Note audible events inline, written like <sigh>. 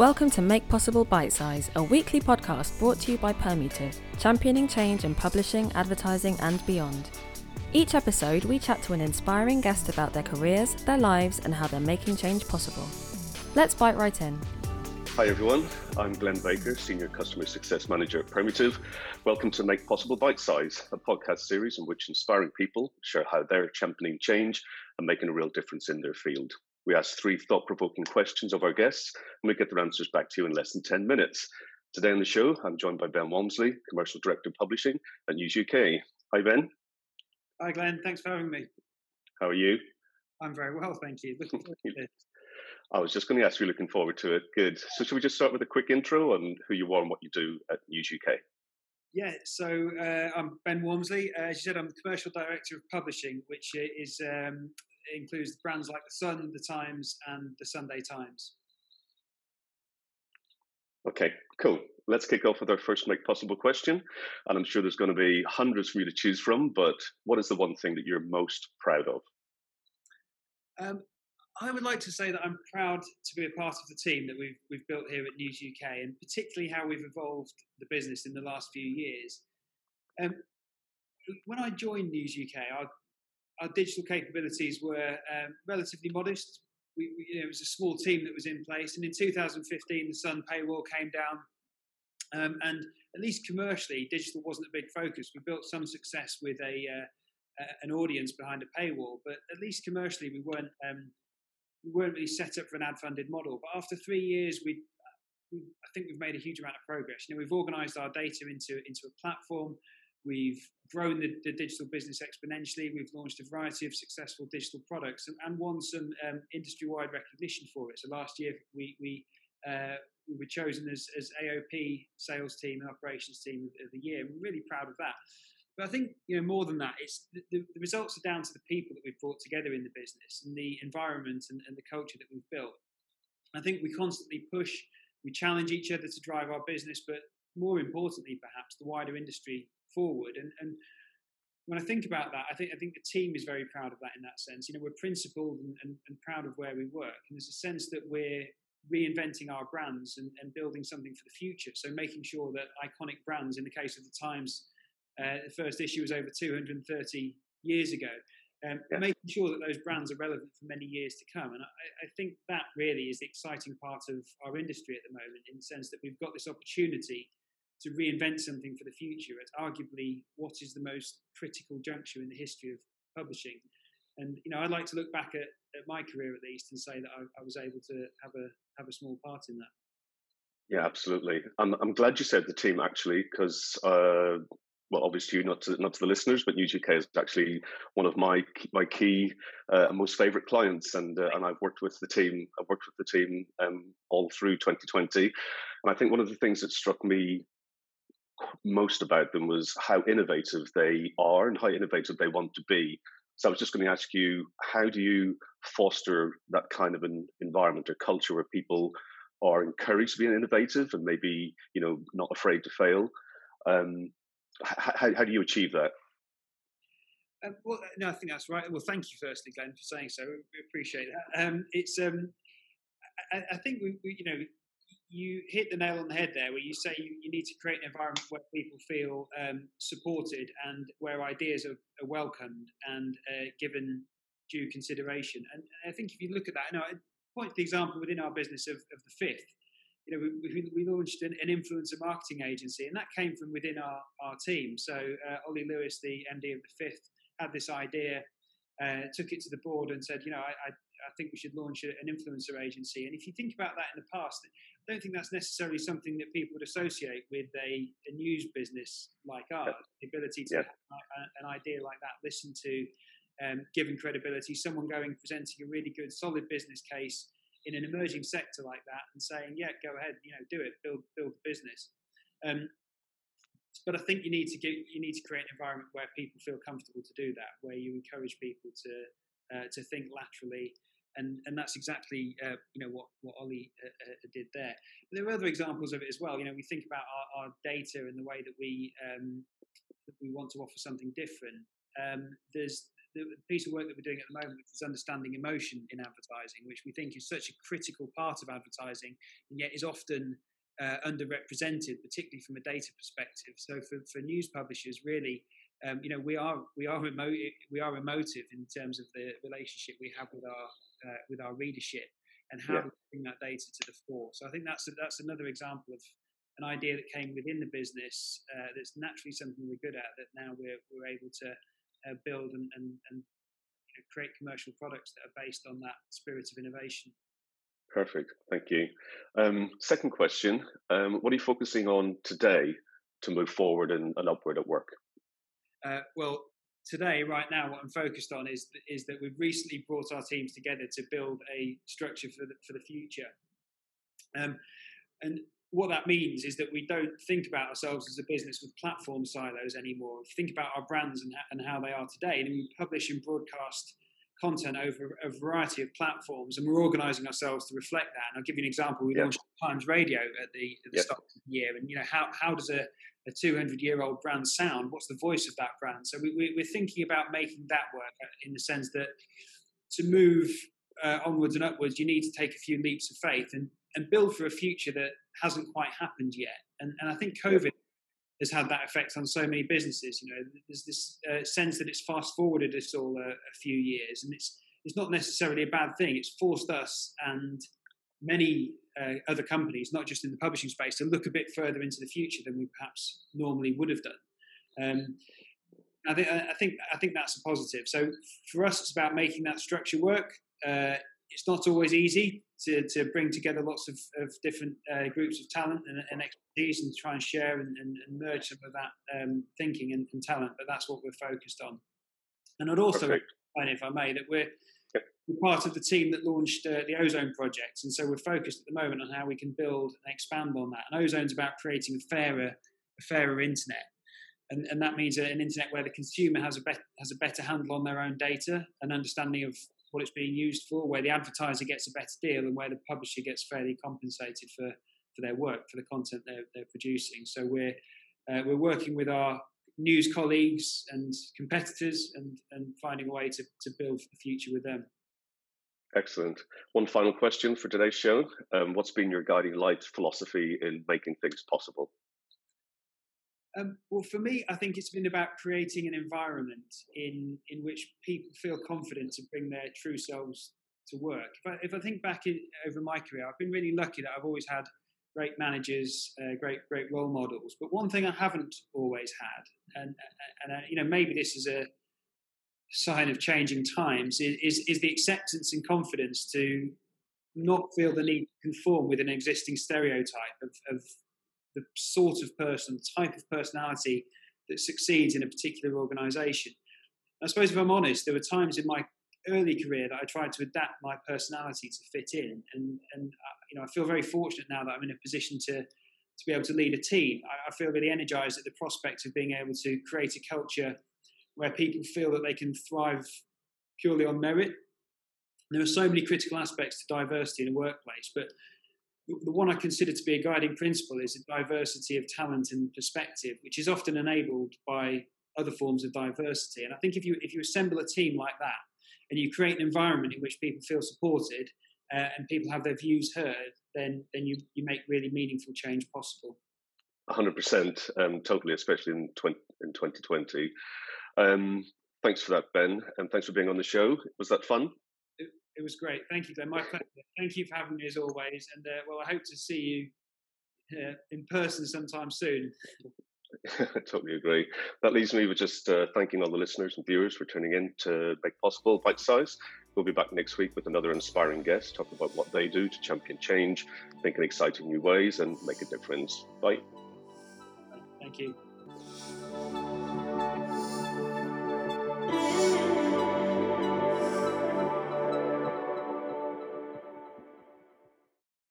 Welcome to Make Possible Bite Size, a weekly podcast brought to you by Permutive, championing change in publishing, advertising, and beyond. Each episode, we chat to an inspiring guest about their careers, their lives, and how they're making change possible. Let's bite right in. Hi everyone, I'm Glenn Baker, Senior Customer Success Manager at Permutive. Welcome to Make Possible Bite Size, a podcast series in which inspiring people share how they're championing change and making a real difference in their field. We ask three thought provoking questions of our guests, and we get their answers back to you in less than 10 minutes. Today on the show, I'm joined by Ben Walmsley, Commercial Director of Publishing at News UK. Hi, Ben. Hi, Glenn. Thanks for having me. How are you? I'm very well, thank you. Looking forward to <laughs> it. I was just going to ask you, looking forward to it. Good. So, should we just start with a quick intro on who you are and what you do at News UK? Yeah, so uh, I'm Ben Walmsley. Uh, as you said, I'm the Commercial Director of Publishing, which is um, includes brands like The Sun, The Times, and The Sunday Times. Okay, cool. Let's kick off with our first Make Possible question. And I'm sure there's going to be hundreds for you to choose from, but what is the one thing that you're most proud of? Um, I would like to say that I'm proud to be a part of the team that we've, we've built here at News UK, and particularly how we've evolved the business in the last few years. Um, when I joined News UK, our, our digital capabilities were um, relatively modest. We, we, you know, it was a small team that was in place, and in 2015, the Sun paywall came down, um, and at least commercially, digital wasn't a big focus. We built some success with a uh, an audience behind a paywall, but at least commercially, we weren't um, we weren't really set up for an ad funded model. But after three years, we, we I think we've made a huge amount of progress. You know, we've organised our data into into a platform. We've grown the, the, digital business exponentially. We've launched a variety of successful digital products and, and won some um, industry-wide recognition for it. So last year we we uh, we were chosen as, as AOP sales team and operations team of the year. We're really proud of that. But I think you know more than that. It's the, the, results are down to the people that we've brought together in the business and the environment and, and the culture that we've built. I think we constantly push, we challenge each other to drive our business, but more importantly, perhaps the wider industry forward. And, and when I think about that, I think I think the team is very proud of that in that sense. You know, we're principled and, and, and proud of where we work, and there's a sense that we're reinventing our brands and, and building something for the future. So making sure that iconic brands, in the case of the Times uh, the first issue was over 230 years ago. Um, yeah. Making sure that those brands are relevant for many years to come. And I, I, think that really is the exciting part of our industry at the moment, in the sense that we've got this opportunity to reinvent something for the future at arguably what is the most critical juncture in the history of publishing. And you know, I'd like to look back at, at my career at least and say that I, I was able to have a have a small part in that. Yeah, absolutely. I'm, I'm glad you said the team actually, because uh, well, obviously not to not to the listeners, but News UK is actually one of my my key uh, most favourite clients, and uh, and I've worked with the team. I've worked with the team um, all through 2020, and I think one of the things that struck me most about them was how innovative they are and how innovative they want to be. So I was just going to ask you, how do you foster that kind of an environment or culture where people are encouraged to be innovative and maybe you know not afraid to fail? Um, how, how do you achieve that? Um, well, no, I think that's right. Well, thank you, firstly, Glenn, for saying so. We appreciate that. Um, it's, um, I, I, think we, we, you know, you hit the nail on the head there, where you say you, you need to create an environment where people feel um, supported and where ideas are, are welcomed and uh, given due consideration. And I think if you look at that, you know, I point the example within our business of, of the fifth you know, we, we launched an, an, influencer marketing agency, and that came from within our, our team. So uh, Ollie Lewis, the MD of the Fifth, had this idea, uh, took it to the board, and said, you know, I, I, I think we should launch an influencer agency. And if you think about that in the past, I don't think that's necessarily something that people would associate with a, a news business like ours. The ability to yeah. have an idea like that, listen to, um, given credibility, someone going presenting a really good, solid business case in an emerging sector like that and saying, yeah, go ahead, you know, do it, build build the business. Um, but I think you need to get you need to create an environment where people feel comfortable to do that, where you encourage people to uh, to think laterally, and and that's exactly uh, you know what what Ollie uh, uh did there. But there are other examples of it as well. You know, we think about our, our data and the way that we um, that we want to offer something different. um, there's the piece of work that we're doing at the moment is understanding emotion in advertising, which we think is such a critical part of advertising, and yet is often uh, underrepresented, particularly from a data perspective. So for, for news publishers, really, um, you know, we are we are remote we are emotive in terms of the relationship we have with our uh, with our readership and how yeah. to bring that data to the fore. So I think that's a, that's another example of an idea that came within the business uh, that's naturally something we're good at that now we're we're able to uh, build and, and, and you know, create commercial products that are based on that spirit of innovation. Perfect, thank you. Um, second question um, What are you focusing on today to move forward and, and upward at work? Uh, well, today, right now, what I'm focused on is is that we've recently brought our teams together to build a structure for the for the future. Um, and what that means is that we don't think about ourselves as a business with platform silos anymore. We think about our brands and, and how they are today, and we publish and broadcast content over a variety of platforms, and we're organising ourselves to reflect that. And I'll give you an example. We launched Times Radio at the, at the start of the year, and you know how how does a a 200 year old brand sound? What's the voice of that brand? So we, we, are thinking about making that work uh, in the sense that to move uh, onwards and upwards, you need to take a few leaps of faith and, and build for a future that hasn't quite happened yet. And, and I think COVID has had that effect on so many businesses. You know, there's this uh, sense that it's fast forwarded us all a, a, few years, and it's it's not necessarily a bad thing. It's forced us and many uh, other companies, not just in the publishing space, to look a bit further into the future than we perhaps normally would have done. Um, I think I think I think that's a positive. So for us, it's about making that structure work. Uh, it's not always easy to, to bring together lots of, of different uh, groups of talent and, and, expertise and try and share and, and, and merge some of that um, thinking and, and, talent. But that's what we're focused on. And I'd also, if I may, that we're, we're part of the team that launched uh, the Ozone project, and so we're focused at the moment on how we can build and expand on that. And Ozone's about creating a fairer, a fairer internet. And, and, that means an internet where the consumer has a, be- has a better handle on their own data, an understanding of what it's being used for, where the advertiser gets a better deal, and where the publisher gets fairly compensated for, for their work, for the content they're, they're producing. So we're uh, we're working with our news colleagues and competitors, and and finding a way to to build the future with them. Excellent. One final question for today's show: um, What's been your guiding light philosophy in making things possible? Um, well, for me, I think it's been about creating an environment in in which people feel confident to bring their true selves to work. If I, if I think back in, over my career, I've been really lucky that I've always had great managers, uh, great great role models. But one thing I haven't always had, and and uh, you know maybe this is a sign of changing times, is, is the acceptance and confidence to not feel the need to conform with an existing stereotype of, of the sort of person, the type of personality that succeeds in a particular organization. I suppose if I'm honest, there were times in my early career that I tried to adapt my personality to fit in, and and uh, you know I feel very fortunate now that I'm in a position to to be able to lead a team. I, I feel really energized at the prospect of being able to create a culture where people feel that they can thrive purely on merit. There are so many critical aspects to diversity in a workplace, but the one I consider to be a guiding principle is a diversity of talent and perspective, which is often enabled by other forms of diversity. And I think if you if you assemble a team like that and you create an environment in which people feel supported uh, and people have their views heard, then then you you make really meaningful change possible. 100%, um, totally, especially in 20, in 2020. Um, thanks for that, Ben, and thanks for being on the show. Was that fun? It was great. Thank you, Glenn. My pleasure. Thank you for having me as always. And uh, well, I hope to see you uh, in person sometime soon. I <laughs> totally agree. That leaves me with just uh, thanking all the listeners and viewers for tuning in to make possible bite size. We'll be back next week with another inspiring guest, talking about what they do to champion change, think in exciting new ways, and make a difference. Bye. Thank you.